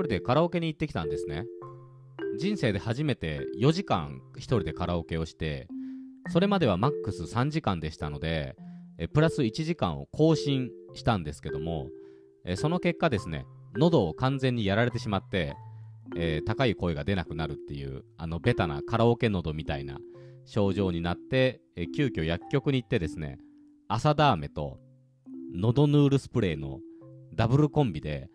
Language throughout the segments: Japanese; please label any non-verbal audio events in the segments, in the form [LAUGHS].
人でカラオケに行ってきたんですね。人生で初めて4時間一人でカラオケをして、それまではマックス3時間でしたので、えプラス1時間を更新したんですけども、えその結果ですね、喉を完全にやられてしまって、えー、高い声が出なくなるっていう、あのベタなカラオケ喉みたいな症状になって、え、急遽薬局に行ってですね、朝ダーメと喉ヌールスプレーのダブルコンビで、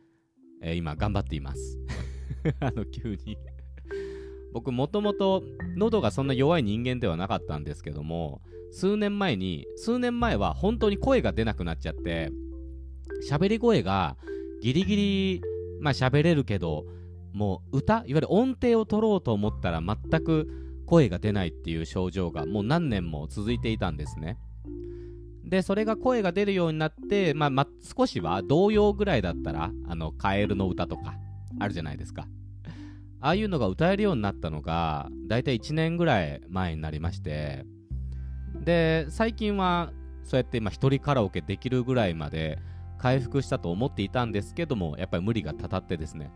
えー、今頑張っています。[LAUGHS] あの、急に僕もともと喉がそんな弱い人間ではなかったんですけども、数年前に、数年前は本当に声が出なくなっちゃって、喋り声がギリギリ、まあ喋れるけど、もう歌、いわゆる音程を取ろうと思ったら全く声が出ないっていう症状がもう何年も続いていたんですね。で、それが声が出るようになって、まあ、ま少しは童謡ぐらいだったら、あの、カエルの歌とか、あるじゃないですか。ああいうのが歌えるようになったのが、だいたい1年ぐらい前になりまして、で、最近は、そうやって今一人カラオケできるぐらいまで回復したと思っていたんですけども、やっぱり無理がたたってですね、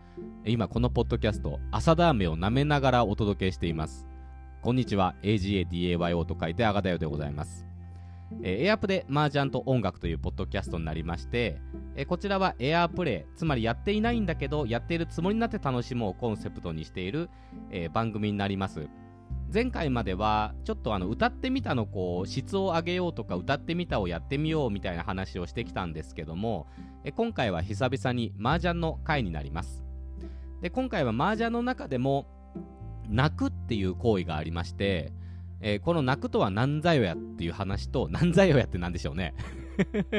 今このポッドキャスト、朝ダーメを舐めながらお届けしています。こんにちは、AGADAYO と書いてアガダヨでございます。えー、エアプで麻雀と音楽というポッドキャストになりまして、えー、こちらはエアプレイ、つまりやっていないんだけど、やっているつもりになって楽しもうコンセプトにしている、えー、番組になります。前回までは、ちょっとあの歌ってみたのこう質を上げようとか、歌ってみたをやってみようみたいな話をしてきたんですけども、え今回は久々に麻雀の回になります。で今回は麻雀の中でも、泣くっていう行為がありまして、えー、この泣くとは何ぞやっていう話と、何ぞやって何でしょうね。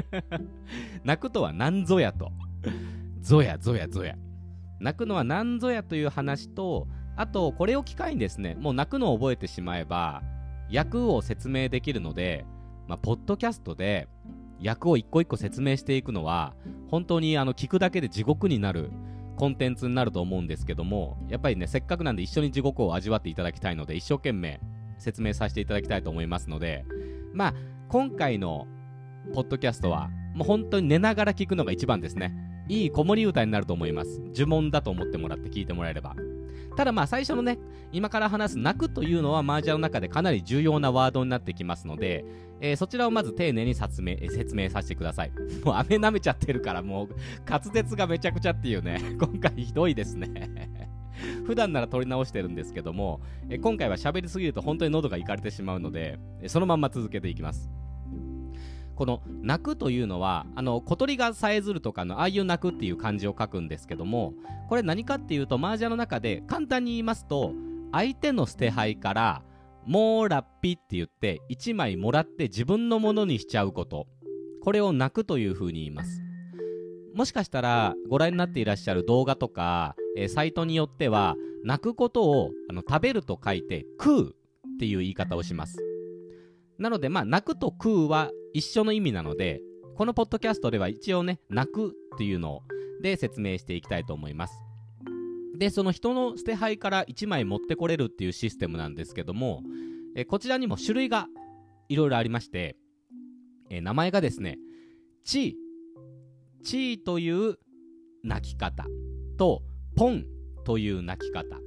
[LAUGHS] 泣くとは何ぞやと。ぞやぞやぞや。泣くのは何ぞやという話と、あと、これを機会にですね、もう泣くのを覚えてしまえば、役を説明できるので、まあ、ポッドキャストで役を一個一個説明していくのは、本当にあの聞くだけで地獄になるコンテンツになると思うんですけども、やっぱりね、せっかくなんで一緒に地獄を味わっていただきたいので、一生懸命説明させていただきたいと思いますので、まあ、今回のポッドキャストは、もう本当に寝ながら聞くのが一番ですね。いい子守歌になると思います。呪文だと思ってもらって聞いてもらえれば。ただまあ最初のね、今から話す泣くというのは麻雀の中でかなり重要なワードになってきますので、えー、そちらをまず丁寧に説明説明させてください。[LAUGHS] もう飴舐めちゃってるからもう滑舌がめちゃくちゃっていうね、[LAUGHS] 今回ひどいですね [LAUGHS] 普段なら撮り直してるんですけども、え今回は喋りすぎると本当に喉がいかれてしまうので、そのまんま続けていきます。この泣くというのは、あの小鳥がさえずるとかのああいう泣くっていう漢字を書くんですけども、これ何かっていうと、麻雀の中で簡単に言いますと、相手の捨て牌から、もうラッピって言って1枚もらって自分のものにしちゃうこと。これを泣くというふうに言います。もしかしたらご覧になっていらっしゃる動画とか、えー、サイトによっては泣くことをあの食べると書いて食うっていう言い方をします。なのでまあ泣くと食うは一緒の意味なのでこのポッドキャストでは一応ね泣くっていうので説明していきたいと思います。でその人の捨て牌から1枚持ってこれるっていうシステムなんですけども、えこちらにも種類がいろいろありまして、え名前がですねチーチーという泣き方とポンという鳴き方。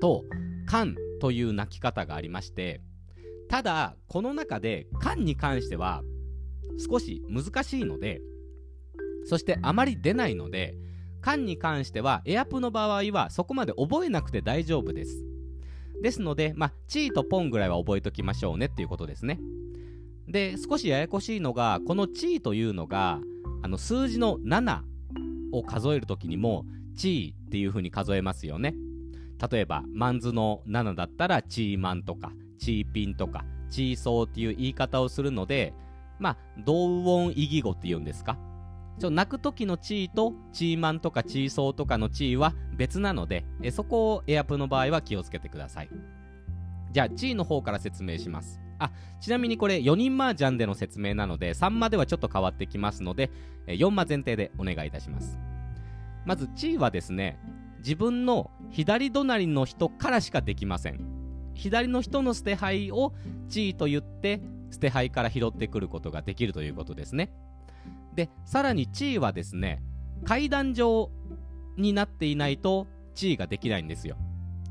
とカンという鳴き方がありましてただこの中でカンに関しては少し難しいのでそしてあまり出ないのでカンに関してはエアプの場合はそこまで覚えなくて大丈夫です。ですので、まあ、チーとポンぐらいは覚えときましょうねっていうことですね。で少しややこしいのがこのチーというのがあの数字の7を数えるときにもチーっていう風に数えますよね。例えば、マンズの7だったらチーマンとか、チーピンとか、チーソーっていう言い方をするので、まあ、同音異義語って言うんですか？ちょ泣く時のチーとチーマンとかチーソーとかのチーは別なので、えそこをエアプの場合は気をつけてください。じゃあ、チーの方から説明します。あ、ちなみにこれ4人麻雀での説明なので、3まではちょっと変わってきますので、4マ前提でお願いいたします。まず地位はですね自分の左隣の人からしかできません。左の人の捨て牌を地位と言って捨て牌から拾ってくることができるということですね。でさらに地位はですね階段状になっていないと地位ができないんですよ。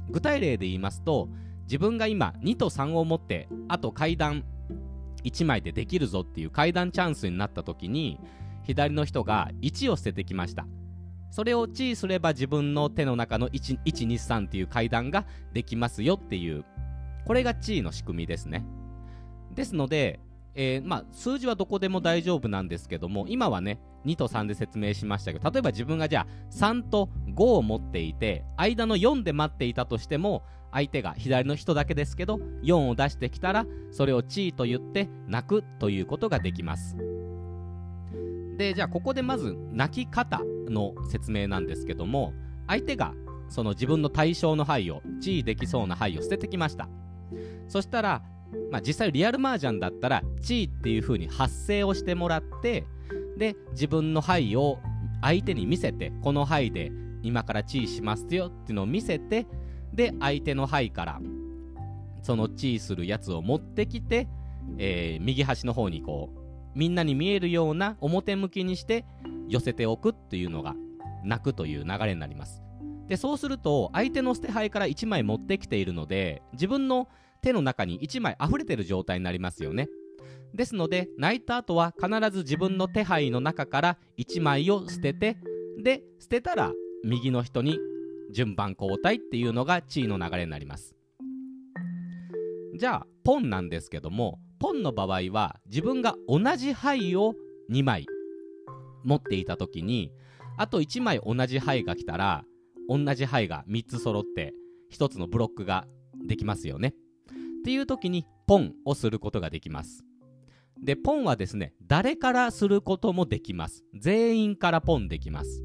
具体例で言いますと自分が今2と3を持ってあと階段1枚でできるぞっていう階段チャンスになった時に左の人が1を捨ててきました。それを地位すれば自分の手の中の123っていう階段ができますよっていう。これが地位の仕組みですね。ですので、えー、まあ、数字はどこでも大丈夫なんですけども今はね2と3で説明しましたけど例えば自分がじゃあ3と5を持っていて間の4で待っていたとしても相手が左の人だけですけど4を出してきたらそれを地位と言って泣くということができます。でじゃあここでまず泣き方の説明なんですけども相手がその自分の対象の牌を地位できそうな牌を捨ててきました。そしたら、まあ、実際リアル麻雀だったら地位っていう風に発声をしてもらってで自分の牌を相手に見せてこの牌で今から地位しますよっていうのを見せてで相手の牌からその地位するやつを持ってきて、えー、右端の方にこうみんなに見えるような表向きにして寄せておくっていうのが泣くという流れになります。でそうすると相手の捨て牌から1枚持ってきているので自分の手の中に1枚溢れてる状態になりますよね。ですので泣いた後は必ず自分の手配の中から1枚を捨ててで捨てたら右の人に順番交代っていうのが地位の流れになります。じゃあポンなんですけどもポンの場合は自分が同じ牌を2枚持っていた時にあと1枚同じ牌が来たら同じ牌が3つ揃って1つのブロックができますよね。っていう時にポンをすることができます。でポンはですね誰からすることもできます。全員からポンできます。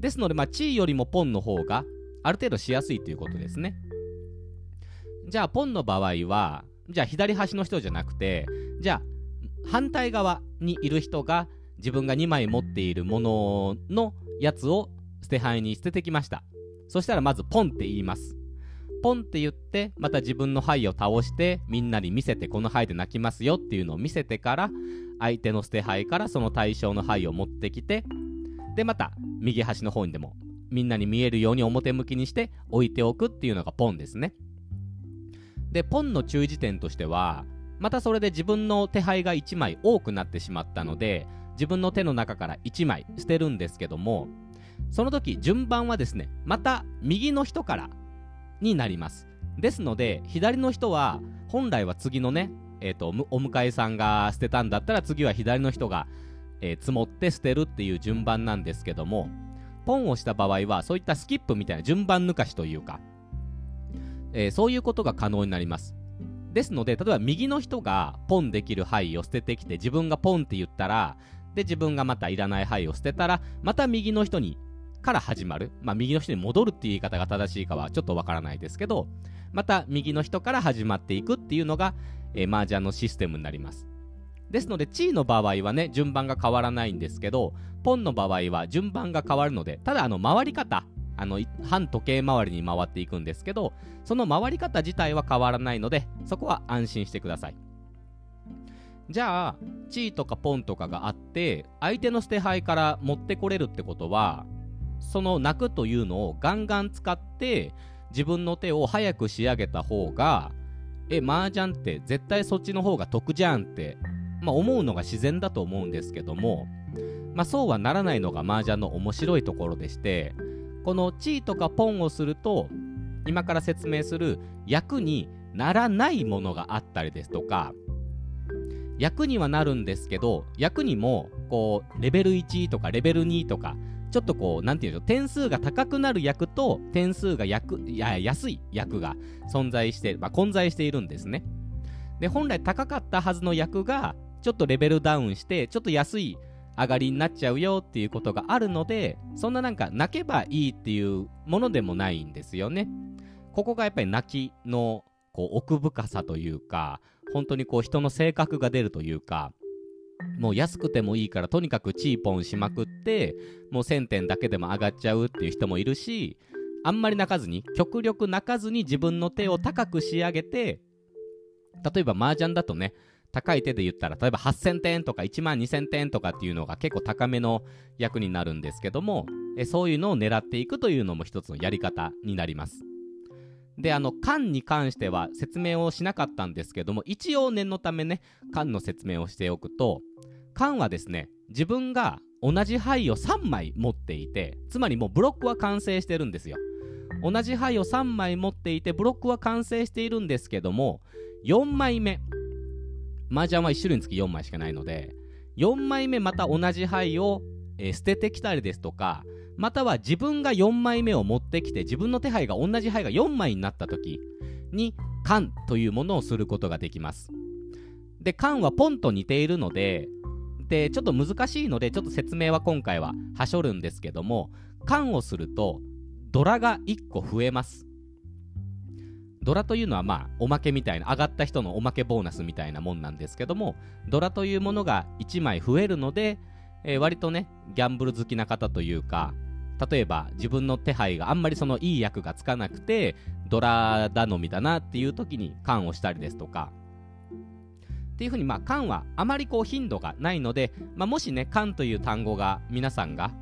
ですのでまあ地位よりもポンの方がある程度しやすいということですね。じゃあポンの場合はじゃあ左端の人じゃなくてじゃあ反対側にいる人が自分が2枚持っているもののやつを捨て牌に捨ててきました。そしたらまずポンって言います。ポンって言ってまた自分の牌を倒してみんなに見せてこの牌で泣きますよっていうのを見せてから相手の捨て牌からその対象の牌を持ってきてでまた右端の方にでもみんなに見えるように表向きにして置いておくっていうのがポンですね。でポンの注意事点としてはまたそれで自分の手配が1枚多くなってしまったので自分の手の中から1枚捨てるんですけどもその時順番はですねまた右の人からになります。ですので左の人は本来は次のねえーと、お迎えさんが捨てたんだったら次は左の人が、えー、積もって捨てるっていう順番なんですけどもポンをした場合はそういったスキップみたいな順番抜かしというかえー、そういうことが可能になります。ですので、例えば右の人がポンできる牌を捨ててきて、自分がポンって言ったら、で、自分がまたいらない牌を捨てたら、また右の人に、から始まる。まあ、右の人に戻るっていう言い方が正しいかはちょっとわからないですけど、また右の人から始まっていくっていうのが、えー、麻雀のシステムになります。ですので、地位の場合はね、順番が変わらないんですけど、ポンの場合は順番が変わるので、ただ、あの、回り方、あの反時計回りに回っていくんですけどその回り方自体は変わらないのでそこは安心してください。じゃあチーとかポンとかがあって相手の捨て牌から持ってこれるってことはその泣くというのをガンガン使って自分の手を早く仕上げた方がえ麻雀って絶対そっちの方が得じゃんって、まあ、思うのが自然だと思うんですけども、まあ、そうはならないのが麻雀の面白いところでしてこの地位とかポンをすると今から説明する役にならないものがあったりですとか役にはなるんですけど役にもこうレベル1とかレベル2とかちょっとこう、なんていうの、点数が高くなる役と点数が役いや安い役が存在して、まあ、混在しているんですね。で、本来高かったはずの役が、ちょっとレベルダウンして、ちょっと安い上がりになっちゃうよっていうことがあるので、そんななんか泣けばいいっていうものでもないんですよね。ここがやっぱり泣きのこう奥深さというか、本当にこう人の性格が出るというか、もう安くてもいいからとにかくチーポンしまくって、もう1000点だけでも上がっちゃうっていう人もいるし、あんまり泣かずに、極力泣かずに自分の手を高く仕上げて、例えば麻雀だとね、高い手で言ったら例えば8000点とか1万2000点とかっていうのが結構高めの役になるんですけどもえそういうのを狙っていくというのも一つのやり方になります。であの缶に関しては説明をしなかったんですけども一応念のためね缶の説明をしておくと缶はですね自分が同じ牌を3枚持っていてつまりもうブロックは完成してるんですよ。同じ牌を3枚持っていてブロックは完成しているんですけども4枚目麻雀は1種類につき4枚しかないので4枚目また同じ牌を、えー、捨ててきたりですとかまたは自分が4枚目を持ってきて自分の手配が同じ牌が4枚になった時に缶というものをすることができます。で缶はポンと似ているのででちょっと難しいのでちょっと説明は今回ははしょるんですけども缶をするとドラが1個増えます。ドラというのはまあおまけみたいな上がった人のおまけボーナスみたいなもんなんですけどもドラというものが1枚増えるので、えー、割とねギャンブル好きな方というか例えば自分の手配があんまりそのいい役がつかなくてドラ頼みだなっていう時に缶をしたりですとか。っていうふうにまあ缶はあまりこう頻度がないので、まあ、もしね缶という単語が皆さんが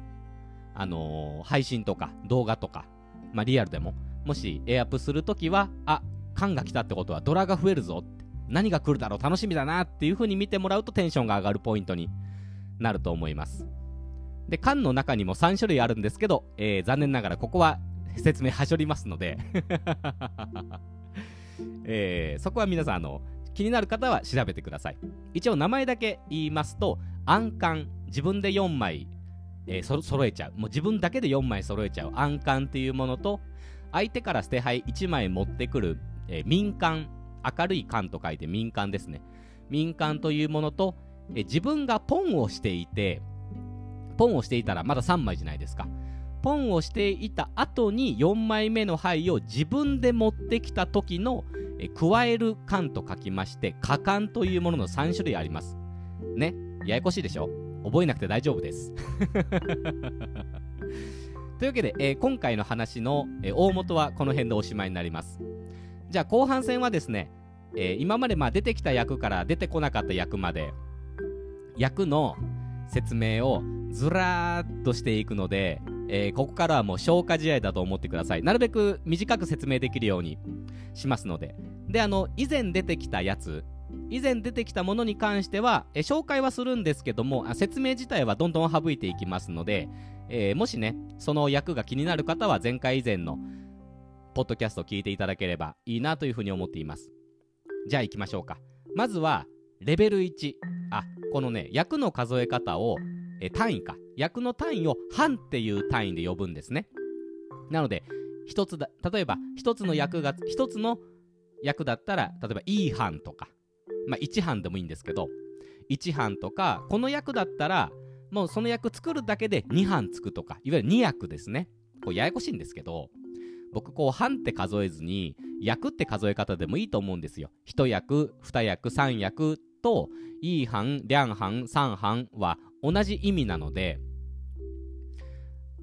あのー、配信とか動画とか、まあ、リアルでももしエアプするときは、あ、缶が来たってことはドラが増えるぞって、何が来るだろう楽しみだなっていう風に見てもらうとテンションが上がるポイントになると思います。で、缶の中にも3種類あるんですけど、えー、残念ながらここは説明はしょりますので [LAUGHS] えー、そこは皆さん、あの、気になる方は調べてください。一応名前だけ言いますと、暗缶、自分で4枚、えー、そ揃えちゃう。もう自分だけで4枚揃えちゃう暗缶っていうものと、相手から捨て牌1枚持ってくる、えー、民間、明るい缶と書いて民間ですね。民間というものと、えー、自分がポンをしていて、ポンをしていたらまだ3枚じゃないですか。ポンをしていた後に4枚目の牌を自分で持ってきた時の、えー、加える缶と書きまして、果敢というものの3種類あります。ね。ややこしいでしょ？覚えなくて大丈夫です。[LAUGHS] というわけで、えー、今回の話の、えー、大元はこの辺でおしまいになります。じゃあ後半戦はですね、えー、今までまあ出てきた役から出てこなかった役まで役の説明をずらーっとしていくので、えー、ここからはもう消化試合だと思ってください。なるべく短く説明できるようにしますので。で、あの、以前出てきたやつ、以前出てきたものに関しては、え紹介はするんですけども、説明自体はどんどん省いていきますので、えー、もしね、その役が気になる方は前回以前のポッドキャストを聞いていただければいいなというふうに思っています。じゃあ行きましょうか。まずは、レベル1。あ、このね、役の数え方を、え単位か。役の単位を半っていう単位で呼ぶんですね。なので、一つだ、例えば、一つの役が、一つの役だったら、例えば、いい半とか、まあ、1半でもいいんですけど、1半とか、この役だったら、もうその役作るだけで2班つくとか、いわゆる2役ですね。こうややこしいんですけど、僕こう半って数えずに、役って数え方でもいいと思うんですよ。1役、2役、3役と、いい班、両班、3班は同じ意味なので、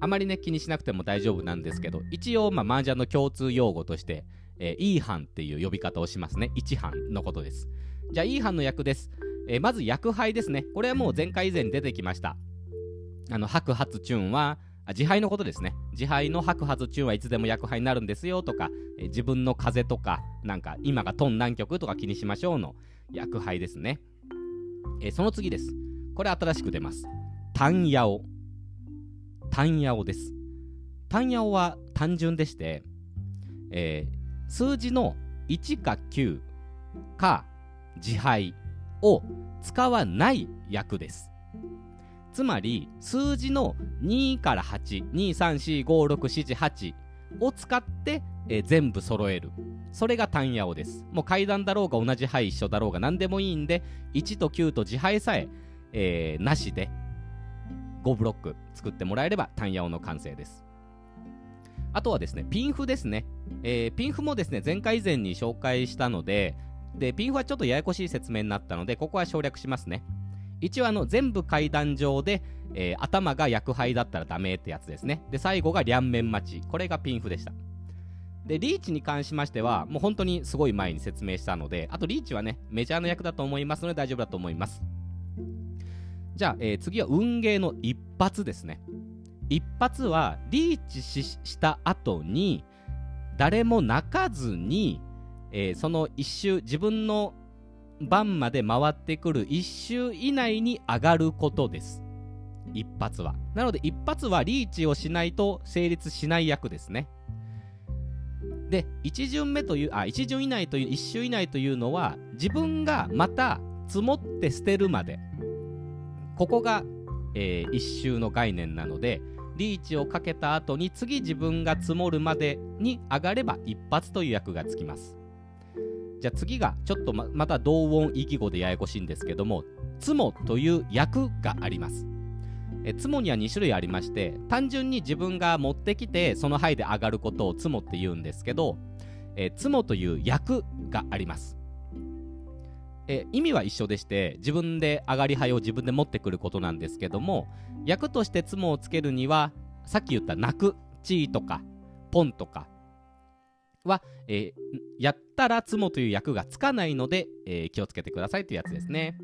あまりね、気にしなくても大丈夫なんですけど、一応、まあ、麻雀の共通用語として、えー、いい班っていう呼び方をしますね。1班のことです。じゃあ、いい班の役です。えー、まず薬杯ですね。これはもう前回以前に出てきました。あの、白髪チューンは、自敗のことですね。自敗の白髪チュンはいつでも薬杯になるんですよとか、え、自分の風邪とか、なんか今がトン南極とか気にしましょうの薬杯ですね。え、その次です。これ新しく出ます。単ヤオ。単ヤオです。単ヤオは単純でして、えー、数字の1か9か自敗を使わない役です。つまり数字の2から823456778を使って、えー、全部揃える。それが単ヤオです。もう階段だろうが同じ牌一緒だろうが何でもいいんで1と9と自敗さええー、なしで5ブロック作ってもらえれば単ヤオの完成です。あとはですねピンフですね、えー、ピンフもですね前回以前に紹介したのでで、ピンフはちょっとややこしい説明になったので、ここは省略しますね。一応あの全部階段上で、えー、頭が薬杯だったらダメってやつですね。で、最後が両面待ち。これがピンフでした。で、リーチに関しましては、もう本当にすごい前に説明したので、あとリーチはね、メジャーの役だと思いますので大丈夫だと思います。じゃあ、えー、次は運ゲーの一発ですね。一発はリーチした後に、誰も泣かずに、えー、その一周、自分の番まで回ってくる一周以内に上がることです。一発は。なので一発はリーチをしないと成立しない役ですね。で、1巡目という、あ、1巡以内という、1周以内というのは、自分がまた積もって捨てるまで、ここが、えー、1周の概念なので、リーチをかけた後に次自分が積もるまでに上がれば一発という役がつきます。じゃあ次がちょっとままた同音異義語でややこしいんですけども、つもという役があります。えつもには2種類ありまして単純に自分が持ってきてその範囲で上がることをつもって言うんですけど、えつもという役がありますえ意味は一緒でして自分で上がり牌を自分で持ってくることなんですけども役としてつもをつけるにはさっき言った泣くチーとかポンとかは、えー、やったらつもという役がつかないので、えー、気をつけてくださいというやつですね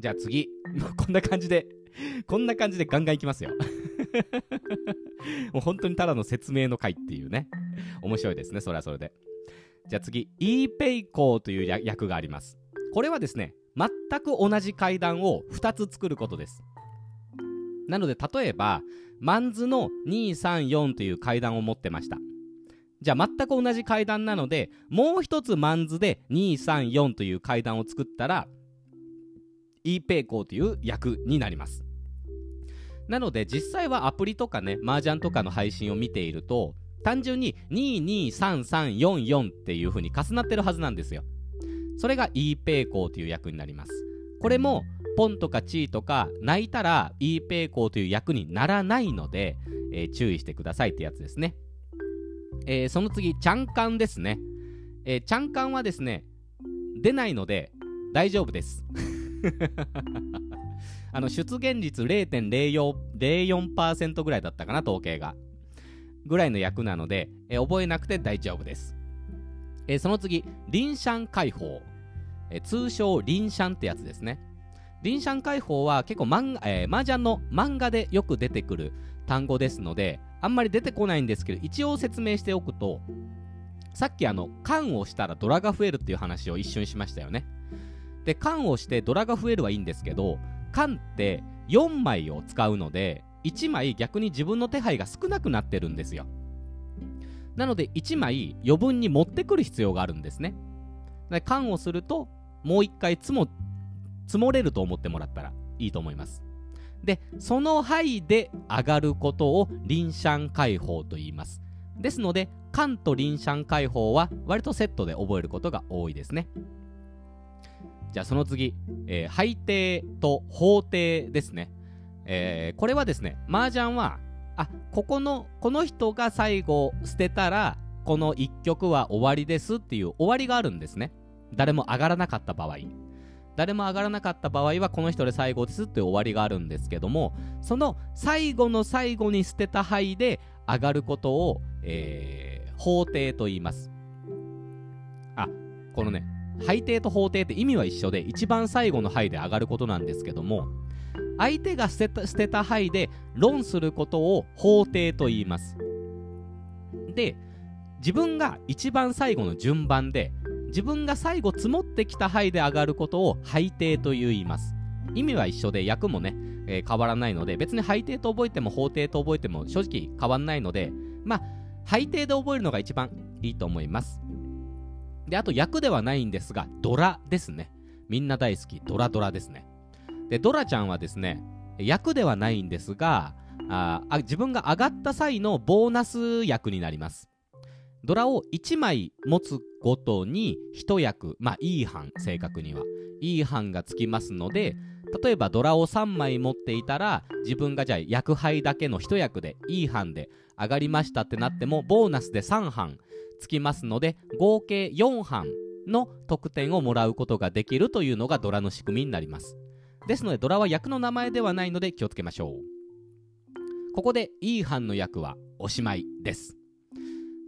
じゃあ次こんな感じで [LAUGHS] こんな感じでガンガンいきますよ [LAUGHS] もう本当にただの説明の回っていうね。面白いですね、それはそれで。じゃあ次、ePayco という役があります。これはですね、全く同じ階段を2つ作ることです。なので、例えば、マンズの234という階段を持ってました。じゃあ全く同じ階段なので、もう一つマンズで234という階段を作ったら、ePayco という役になります。なので実際はアプリとかね、麻雀とかの配信を見ていると、単純に223344っていう風に重なってるはずなんですよ。それが ePayco という役になります。これも、ポンとかチーとか泣いたら ePayco という役にならないので、えー、注意してくださいってやつですね。えー、その次、チャンカンですね。えー、チャンカンはですね、出ないので大丈夫です。[LAUGHS] あの出現率0.04%ぐらいだったかな、統計が。ぐらいの役なので、え覚えなくて大丈夫です。えその次、リンシャン解放。え通称、リンシャンってやつですね。リンシャン解放は結構漫画、えー、麻雀の漫画でよく出てくる単語ですので、あんまり出てこないんですけど、一応説明しておくと、さっきあの、缶をしたらドラが増えるっていう話を一瞬しましたよね。で、缶をしてドラが増えるはいいんですけど、缶って4枚を使うので、1枚逆に自分の手配が少なくなってるんですよ。なので1枚余分に持ってくる必要があるんですね。で缶をすると、もう1回積も積もれると思ってもらったらいいと思います。で、その範囲で上がることをリンシャン解放と言います。ですので、缶とリンシャン解放は割とセットで覚えることが多いですね。じゃあその次、えー、配定と法定ですね。えー、これはですね、麻雀は、あ、ここの、この人が最後捨てたら、この1曲は終わりですっていう終わりがあるんですね。誰も上がらなかった場合。誰も上がらなかった場合はこの人で最後ですっていう終わりがあるんですけどもその最後の最後に捨てた牌で上がることを、えー、法定と言います。あこのね配定と法定って意味は一緒で一番最後の牌で上がることなんですけども相手が捨てた捨てた牌で論することを法定と言います。で自分が一番最後の順番で自分が最後積もってきた牌で上がることを配定と言います意味は一緒で役もね、えー、変わらないので別に配定と覚えても法定と覚えても正直変わらないのでまあ配定で覚えるのが一番いいと思いますで、あと役ではないんですが、ドラですね。みんな大好き、ドラドラですね。で、ドラちゃんはですね、役ではないんですが、あ自分が上がった際のボーナス役になります。ドラを1枚持つごとに1役、まあいい班、正確には。いい班がつきますので、例えばドラを3枚持っていたら、自分がじゃあ役配だけの1役で、いい班で上がりましたってなっても、ボーナスで3班つきますので合計4班の得点をもらうことができるというのがドラの仕組みになります。ですのでドラは役の名前ではないので気をつけましょう。ここでいい班の役はおしまいです。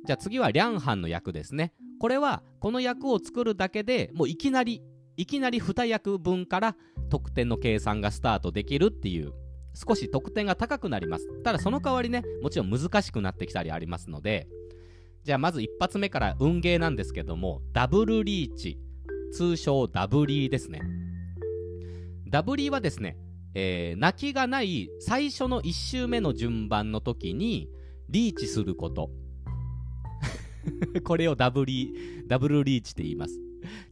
じゃあ次はリャンハンの役ですね。これはこの役を作るだけでもういきなりいきなり2役分から得点の計算がスタートできるっていう少し得点が高くなります。ただその代わりねもちろん難しくなってきたりありますので。じゃあまず一発目から運ゲーなんですけどもダブルリーチ。通称ダブリーですね。ダブリーはですね、えー、泣きがない最初の1周目の順番の時にリーチすること。[LAUGHS] これをダブリダブルリーチって言います。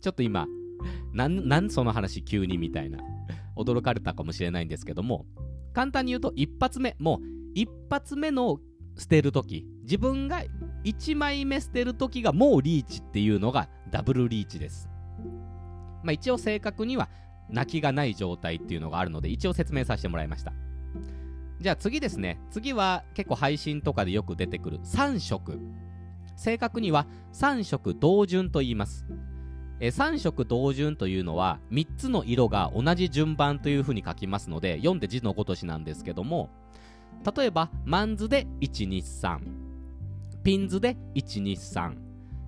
ちょっと今なんなんその話急にみたいな。驚かれたかもしれないんですけども簡単に言うと一発目もう一発目の捨てる時。自分が1枚目捨てる時がもうリーチっていうのがダブルリーチです。まあ一応正確には泣きがない状態っていうのがあるので一応説明させてもらいました。じゃあ次ですね。次は結構配信とかでよく出てくる3色。正確には3色同順と言います。え3色同順というのは3つの色が同じ順番というふうに書きますので読んで字のごとしなんですけども例えばマンズで123ピンズで123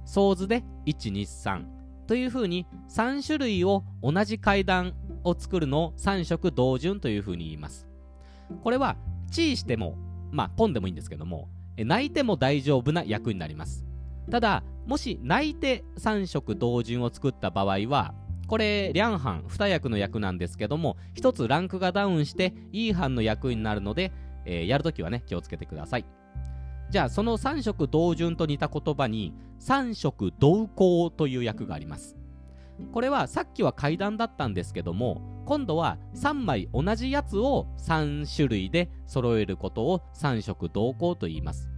ソーズで123というふうに3種類を同じ階段を作るのを3色同順というふうに言います。これはチーしてもまあポンでもいいんですけども泣いても大丈夫な役になります。ただもし泣いて3色同順を作った場合はこれリャンハン2役の役なんですけども1つランクがダウンしてイーハンの役になるので、えー、やるときはね気をつけてください。じゃあその3色同順と似た言葉に3色同刻という役があります。これはさっきは階段だったんですけども今度は3枚同じやつを3種類で揃えることを3色同刻と言います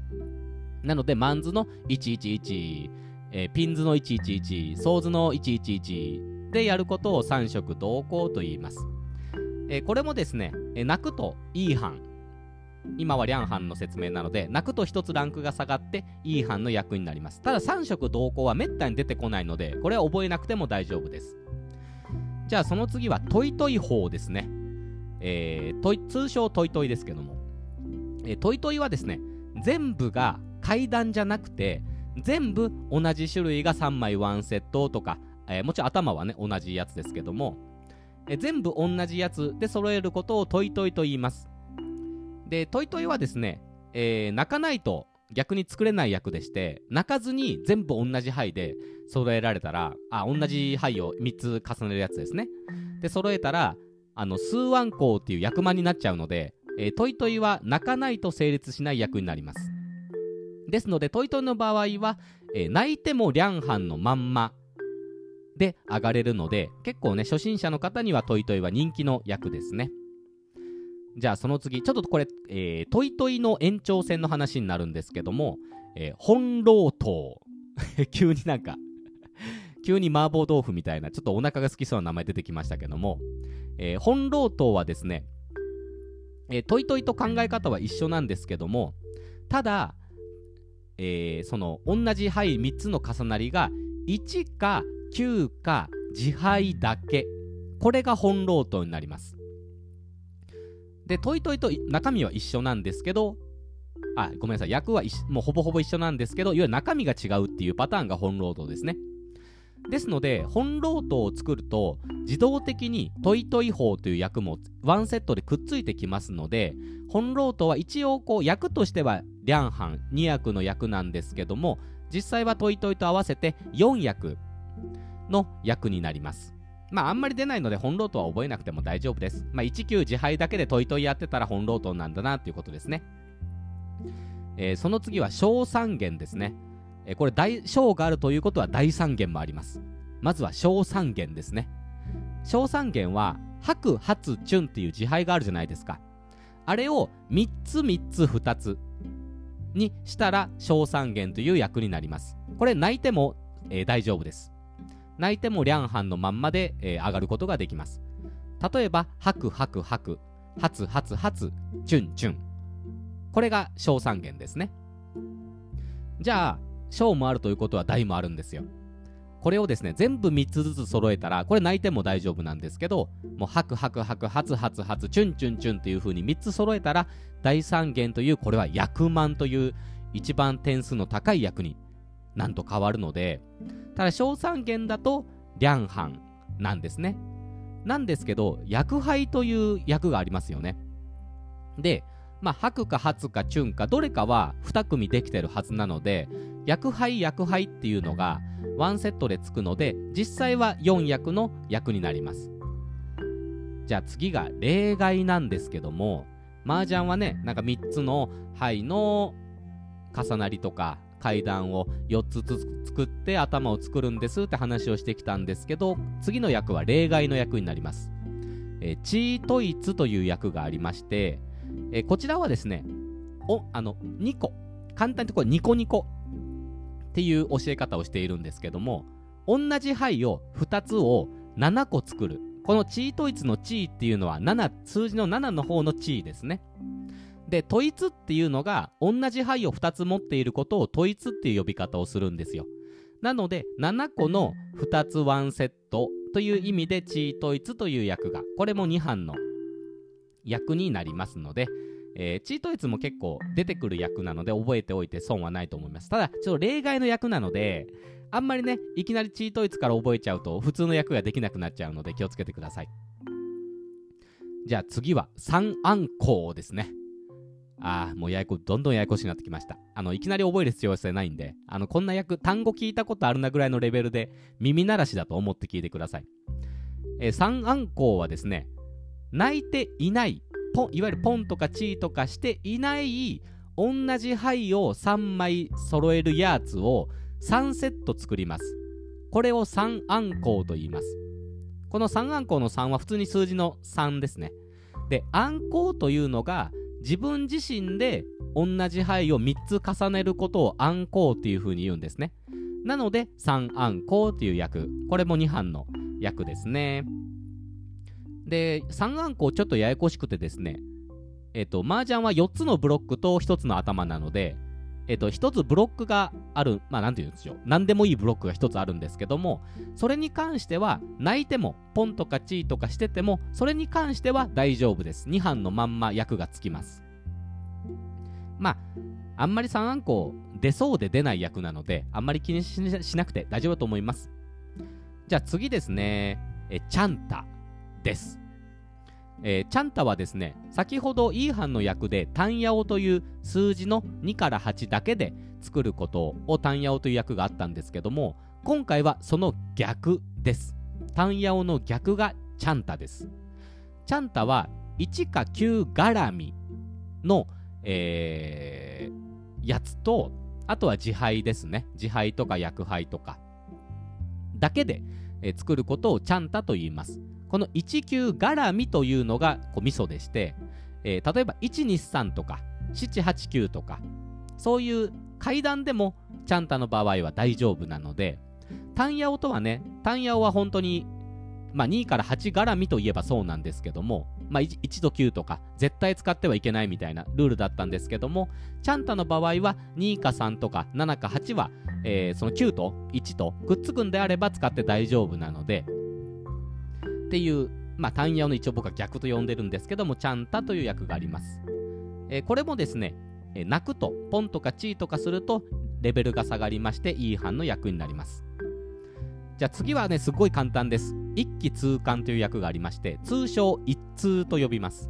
なので、マンズの111、えー、ピンズの111、ソーズの111でやることを3色同刻と言います。えー、これもですね、えー、鳴くと一翻。今はリャンハンの説明なので、鳴くと1つランクが下がって一翻の役になります。ただ3色同刻はめったに出てこないので、これは覚えなくても大丈夫です。じゃあその次はトイトイ和ですね。えー、トイ通称トイトイですけども、えー、トイトイはですね、全部が階段じゃなくて全部同じ種類が3枚ワンセットとか、えー、もちろん頭はね同じやつですけども、えー、全部同じやつで揃えることをトイトイと言いますでトイトイはですね、えー、鳴かないと逆に作れない役でして鳴かずに全部同じ牌で揃えられたらあ同じ牌を3つ重ねるやつですねで揃えたらあのスーアンコーっていう役満になっちゃうので、えー、トイトイは鳴かないと成立しない役になりますですので、トイトイの場合は、えー、鳴いてもリャンハンのまんまで上がれるので、結構ね、初心者の方にはトイトイは人気の役ですね。じゃあその次、ちょっとこれ、えー、トイトイの延長線の話になるんですけども、えー、混老頭。[LAUGHS] 急になんか [LAUGHS] 急に麻婆豆腐みたいな、ちょっとお腹が空きそうな名前出てきましたけども、えー、混老頭はですね、えー、トイトイと考え方は一緒なんですけども、ただ、えー、その同じ牌3つの重なりが1か9か字牌だけこれが混老頭になりますでトイトイと中身は一緒なんですけどあごめんなさい。役はもうほぼほぼ一緒なんですけどいわゆる中身が違うっていうパターンが混老頭ですね。ですので混老頭を作ると自動的にトイトイ和という役もワンセットでくっついてきますので混老頭は一応こう役としてはリャンハン2役の役なんですけども実際はトイトイと合わせて4役の役になります。まああんまり出ないので混老頭は覚えなくても大丈夫です。まあ19字牌だけでトイトイやってたら混老頭なんだなっていうことですね。えー、その次は小三元ですね、えー、これ大小があるということは大三元もあります。まずは小三元ですね。小三元は白発チュンっていう自敗があるじゃないですか。あれを3つ3つ2つにしたら小三元という役になります。これ泣いても、えー、大丈夫です。泣いてもリャンハンのまんまで、えー、上がることができます。例えば、吐く吐く吐く、発発発、チュンチュン。これが小三元ですね。じゃあ、小もあるということは大もあるんですよ。これをですね、全部3つずつ揃えたら、これ泣いても大丈夫なんですけど、もう、ハクハクハク、ハツハツハツ、チュンチュンチュンっていう風に3つ揃えたら、大三元という、これは役満という一番点数の高い役になんと変わるので、ただ、小三元だと、リャンハンなんですね。なんですけど、役杯という役がありますよね。で、まあ、白か初かチュンか、どれかは2組できてるはずなので、役杯、役杯っていうのが1セットでつくので、実際は4役の役になります。じゃあ次が例外なんですけども、麻雀はね、なんか3つの牌の重なりとか階段を4つずつ作って頭を作るんですって話をしてきたんですけど、次の役は例外の役になります。えー、チートイツという役がありまして、えー、こちらはですね、お、あの、2個。簡単にこれニコニコっていう教え方をしているんですけども、同じ牌を2つを7個作る。このチートイツのチーっていうのは7、数字の7の方のチーですね。で、統一っていうのが、同じ牌を2つ持っていることを統一っていう呼び方をするんですよ。なので、7個の2つ1セットという意味で、チー統一という役が、これも2班の役になりますので、えー、チートイツも結構出てくる役なので覚えておいて損はないと思います。ただ、ちょっと例外の役なので、あんまりね、いきなりチートイツから覚えちゃうと普通の役ができなくなっちゃうので気をつけてください。じゃあ次は3暗号ですね。ああ、もうややこ、どんどんややこしくなってきました。あの、いきなり覚える必要性ないんで、あの、こんな役、単語聞いたことあるなぐらいのレベルで、耳慣らしだと思って聞いてください。えー、三暗号はですね、泣いていない、ポ、いわゆるポンとかチーとかしていない、同じ牌を3枚揃えるやつを3セット作ります。これを三暗号と言います。この三暗号の3は普通に数字の3ですね。で、暗号というのが、自分自身で同じ牌を3つ重ねることを暗号っていう風に言うんですね。なので、3暗号っていう役。これも2班の役ですね。で、3暗号ちょっとややこしくてですね、えっ、と、麻雀は4つのブロックと1つの頭なので、えっと、一つブロックがある、まあ、なんて言うんですよ。何でもいいブロックが一つあるんですけども、それに関しては、泣いても、ポンとかチーとかしてても、それに関しては大丈夫です。2班のまんま役がつきます。まあ、あんまり3暗号出そうで出ない役なので、あんまり気にしなくて大丈夫だと思います。じゃあ次ですね、えチャンタです。えー、チャンタはですね、先ほど E 班の役でタンヤオという数字の2から8だけで作ることをタンヤオという役があったんですけども、今回はその逆です。タンヤオの逆がチャンタです。チャンタは1か9絡みの、えー、やつと、あとは自敗ですね。自敗とか薬杯とかだけで、えー、作ることをチャンタと言います。この19絡みというのがこうミソでして、えー、例えば123とか789とかそういう階段でもチャンタの場合は大丈夫なので単ヤオとはね単ヤオは本当にまあ、2から8絡みといえばそうなんですけども、まあ、1, と9とか絶対使ってはいけないみたいなルールだったんですけどもチャンタの場合は2か3とか7か8は、えー、その9と1とくっつくんであれば使って大丈夫なのでっていう、まあ、単ヤの一応僕は逆と呼んでるんですけども、チャンタという役があります。えー、これもですね、えー、泣くと、ポンとかチーとかすると、レベルが下がりまして、E 班の役になります。じゃあ次はね、すごい簡単です。一気通貫という役がありまして、通称一通と呼びます。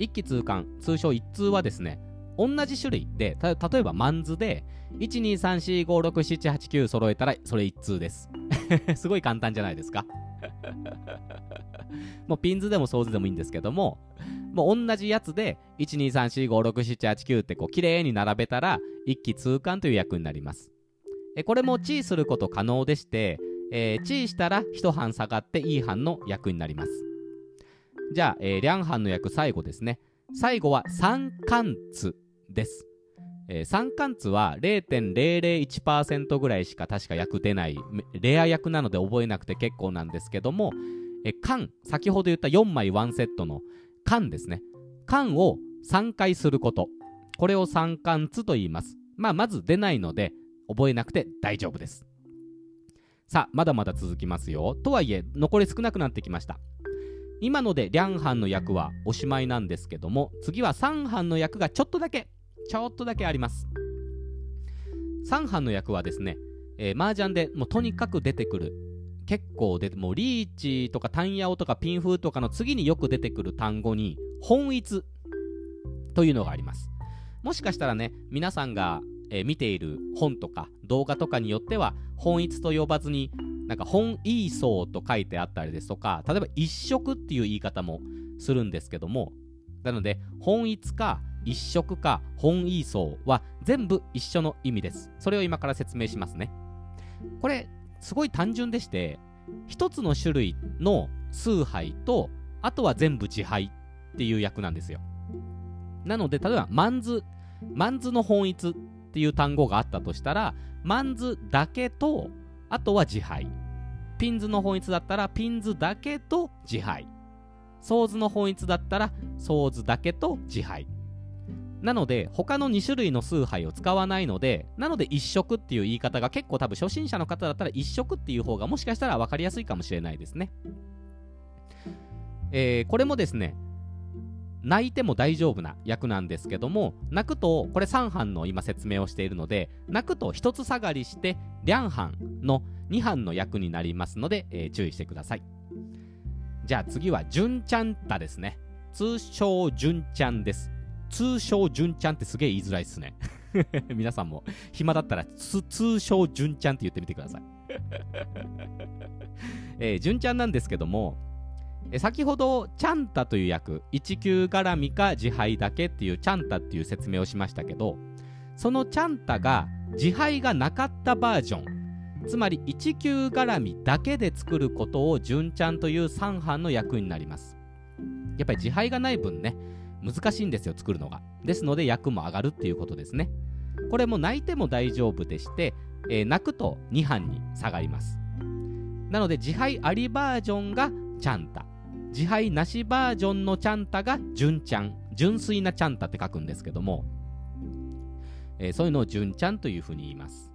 一気通貫、通称一通はですね、同じ種類で、例えばマンズで、123456789揃えたら、それ一通です。[LAUGHS] すごい簡単じゃないですか。[LAUGHS] もうピンズでもソーズでもいいんですけども、もう同じやつで、123456789ってこう綺麗に並べたら、一気通貫という役になります。えこれもチーすること可能でして、えー、チーしたら一班下がっていい班の役になります。じゃあ、えー、リャン班の役最後ですね。最後は三貫通です。えー、三貫通は0.001%ぐらいしか確か役出ないレア役なので覚えなくて結構なんですけども、え缶先ほど言った4枚1セットの缶ですね。缶を3回すること。これを三貫通と言います。まあまず出ないので覚えなくて大丈夫です。さあまだまだ続きますよ。とはいえ残り少なくなってきました。今のでリャンハンの役はおしまいなんですけども次は3班の役がちょっとだけちょっとだけあります。3班の役はですね、えー、麻雀でもうとにかく出てくる結構出てもうリーチとか単ヤオとかピンフーとかの次によく出てくる単語に本一というのがあります。もしかしたらね皆さんが、えー、見ている本とか動画とかによっては本一と呼ばずになんか本イーソーと書いてあったりですとか例えば一色っていう言い方もするんですけどもなので本一か一色か本イーソーは全部一緒の意味です。それを今から説明しますね。これすごい単純でして一つの種類の崇拝とあとは全部字牌っていう役なんですよ。なので例えばマンズマンズのホンイツっていう単語があったとしたらマンズだけとあとは字牌ピンズのホンイツだったらピンズだけと字牌ソーズのホンイツだったらソーズだけと字牌なので他の2種類の数牌を使わないのでなので一色っていう言い方が結構多分初心者の方だったら一色っていう方がもしかしたら分かりやすいかもしれないですね。えー、これもですね泣いても大丈夫な役なんですけども泣くとこれ3班の今説明をしているので泣くと1つ下がりして両班の2班の役になりますので、えー、注意してください。じゃあ次は純ちゃんたですね。通称純ちゃんです。通称純ちゃんってすげえ言いづらいっすね。[LAUGHS] 皆さんも暇だったら通称純ちゃんって言ってみてください。[LAUGHS] えー、純ちゃんなんですけどもえ先ほどチャンタという役1級絡みか自敗だけっていうチャンタっていう説明をしましたけどそのチャンタが自敗がなかったバージョンつまり1級絡みだけで作ることを純ちゃんという3班の役になります。やっぱり自敗がない分ね難しいんですよ作るのが。ですので役も上がるっていうことですね。これも泣いても大丈夫でして、えー、泣くと2班に下がります。なので自敗ありバージョンがチャンタ。自敗なしバージョンのチャンタが純ちゃん。純粋なチャンタって書くんですけども、えー、そういうのを純ちゃんというふうに言います。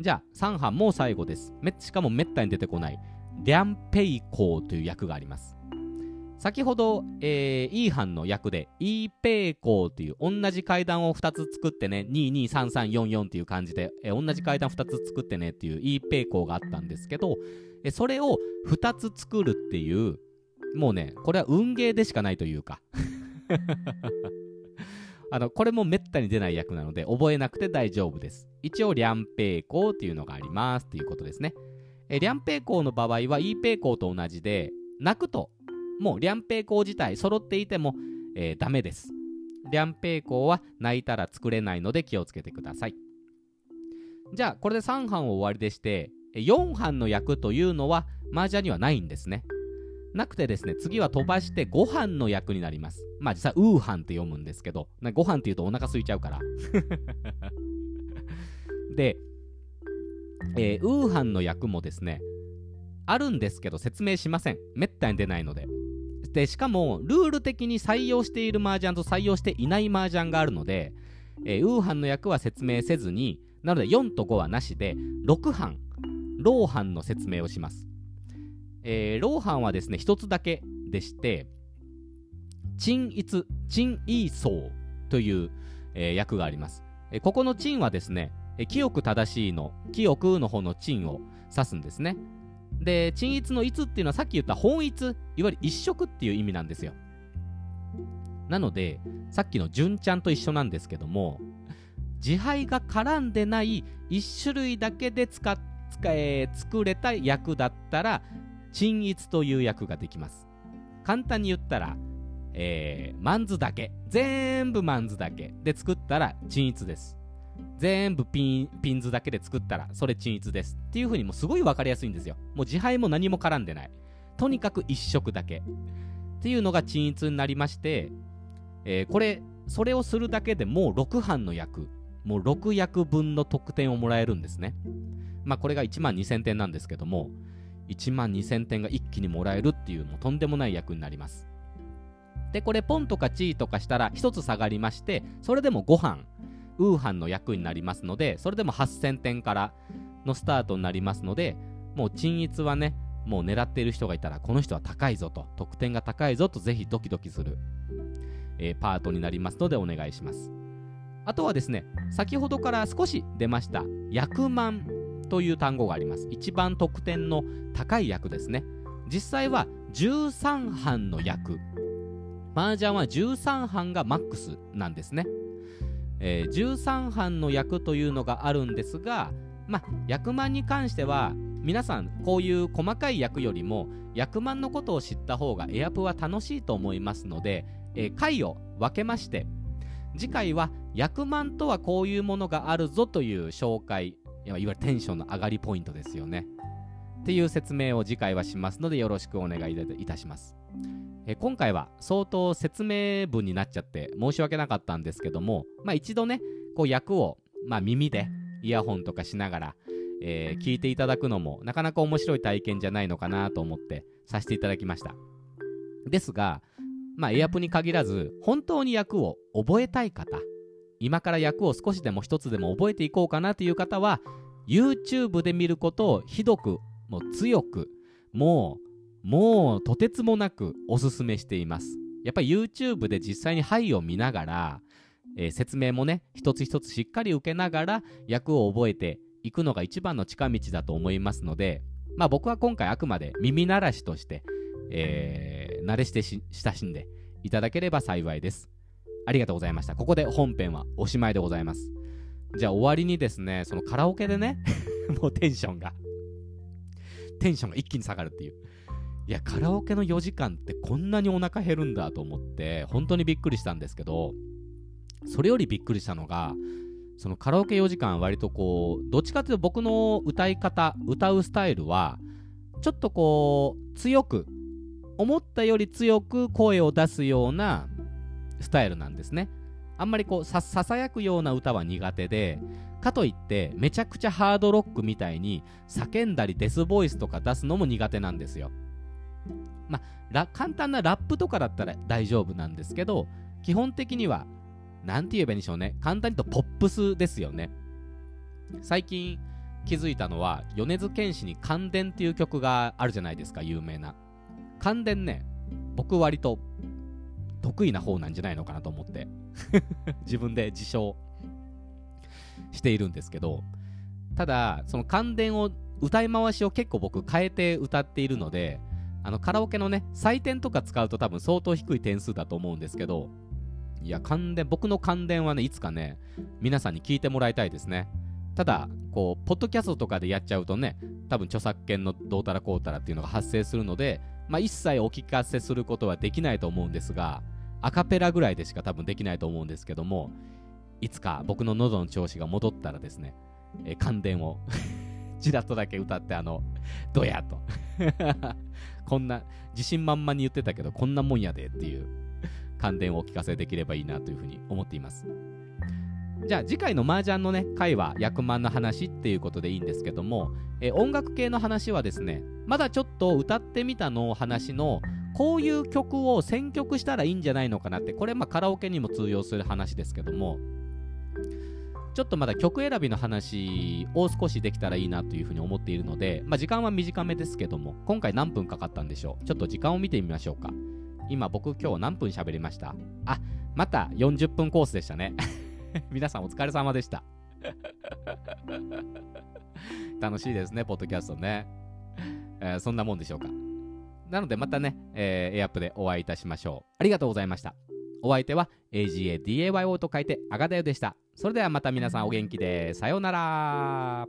じゃあ3班もう最後です。しかもめったに出てこない。リャンペイコーという役があります。先ほど、えー、E 班の役で E ペイコーという同じ階段を2つ作ってね223344っていう感じで、えー、同じ階段2つ作ってねっていう E ペイコーがあったんですけど、えー、それを2つ作るっていうもうね、これは運ゲーでしかないというか [LAUGHS] あの、これもめったに出ない役なので、覚えなくて大丈夫です。一応、リャンペイコーっていうのがありますっていうことですね。えリャンペイコーの場合は、イーペイコーと同じで、泣くと、もうリャンペイコー自体揃っていても、えー、ダメです。リャンペイコーは泣いたら作れないので気をつけてください。じゃあ、これで3班を終わりでして、4班の役というのは、麻雀にはないんですね。なくてですね、次は飛ばしてご飯の役になります。まあ実際、ウーハンって読むんですけど、ご飯って言うとお腹空いちゃうから。[LAUGHS] で、えー、ウーハンの役もですね、あるんですけど説明しません。めったに出ないので。で、しかも、ルール的に採用している麻雀と採用していない麻雀があるので、えー、ウーハンの役は説明せずに、なので4と5はなしで、6班、ローハンの説明をします。えー、ローハンはですね、一つだけでして、チンイツ、チンイーソーという、えー、役があります。えー、ここのチンはですね、えー、清く正しいの、清くの方のチンを指すんですね。で、鎮一のいつっていうのはさっき言った本一、いわゆる一色っていう意味なんですよ。なので、さっきの純ちゃんと一緒なんですけども、自敗が絡んでない1種類だけで使っ使え作れた役だったら鎮一という役ができます。簡単に言ったら、えー、マンズだけ。全部マンズだけで作ったら鎮一です。全部ピンピンズだけで作ったらそれ鎮一ですっていう風にもうすごい分かりやすいんですよ。もう自敗も何も絡んでない。とにかく一色だけ。っていうのが鎮一になりまして、えー、これそれをするだけでもう6班の役。もう6役分の得点をもらえるんですね。まあこれが1万2000点なんですけども1万2000点が一気にもらえるっていうもうとんでもない役になります。でこれポンとかチーとかしたら1つ下がりましてそれでも5班ウーハンの役になりますのでそれでも8000点からのスタートになりますのでもう鎮一はねもう狙っている人がいたらこの人は高いぞと得点が高いぞとぜひドキドキする、えー、パートになりますのでお願いします。あとはですね先ほどから少し出ました役満という単語があります。一番得点の高い役ですね。実際は13班の役。麻雀は13班がマックスなんですね、えー、13班の役というのがあるんですがま役満に関しては皆さんこういう細かい役よりも役満のことを知った方がエアプは楽しいと思いますので、えー、回を分けまして次回は役満とはこういうものがあるぞという紹介いわゆるテンションの上がりポイントですよね。っていう説明を次回はしますのでよろしくお願いいたします。え今回は相当説明文になっちゃって申し訳なかったんですけども、まあ、一度ねこう役を、まあ、耳でイヤホンとかしながら、えー、聞いていただくのもなかなか面白い体験じゃないのかなと思ってさせていただきました。ですがまあエアプに限らず本当に役を覚えたい方今から役を少しでも一つでも覚えていこうかなという方は YouTube で見ることをひどくもう強くもうもうとてつもなくおすすめしています。やっぱり YouTube で実際に牌を見ながら、えー、説明もね一つ一つしっかり受けながら役を覚えていくのが一番の近道だと思いますのでまあ僕は今回あくまで耳慣らしとして、えー、慣れして親しんでいただければ幸いです。ありがとうございました。ここで本編はおしまいでございます。じゃあ終わりにですねそのカラオケでね [LAUGHS] もうテンションがテンションが一気に下がるっていう。いや、カラオケの4時間ってこんなにお腹減るんだと思って、本当にびっくりしたんですけど、それよりびっくりしたのが、そのカラオケ4時間割とこう、どっちかというと僕の歌い方、歌うスタイルは、ちょっとこう、強く、思ったより強く声を出すようなスタイルなんですね。あんまりこうささやくような歌は苦手でかといってめちゃくちゃハードロックみたいに叫んだりデスボイスとか出すのも苦手なんですよまあ簡単なラップとかだったら大丈夫なんですけど基本的には何て言えばいいんでしょうね。簡単に言うとポップスですよね。最近気づいたのは米津玄師に「感電」っていう曲があるじゃないですか有名な。感電ね僕割と得意な方なんじゃないのかなと思って [LAUGHS] 自分で自称しているんですけどただその感電を歌い回しを結構僕変えて歌っているのであのカラオケのね採点とか使うと多分相当低い点数だと思うんですけどいや感電僕の感電はねいつかね皆さんに聞いてもらいたいですね。ただこうポッドキャストとかでやっちゃうとね多分著作権のどうたらこうたらっていうのが発生するのでまあ、一切お聞かせすることはできないと思うんですがアカペラぐらいでしか多分できないと思うんですけどもいつか僕の喉の調子が戻ったらですね、えー、感電を。[LAUGHS] ちらっとだけ歌ってあのどやと。こんな自信満々に言ってたけどこんなもんやでっていう感電をお聞かせできればいいなというふうに思っています。じゃあ次回の麻雀のね回は役満の話っていうことでいいんですけども、え音楽系の話はですねまだちょっと歌ってみたの話のこういう曲を選曲したらいいんじゃないのかなってこれまあカラオケにも通用する話ですけどもちょっとまだ曲選びの話を少しできたらいいなというふうに思っているので、まあ、時間は短めですけども今回何分かかったんでしょう？ちょっと時間を見てみましょうか。今僕今日何分喋りました？あまた40分コースでしたね。[LAUGHS] 皆さんお疲れ様でした。[LAUGHS] 楽しいですねポッドキャストね、えー、そんなもんでしょうか。なのでまたね、えー、エアップでお会いいたしましょう。ありがとうございました。お相手は AGADAYO と書いてアガダヨでした。それではまた皆さんお元気で。さようなら。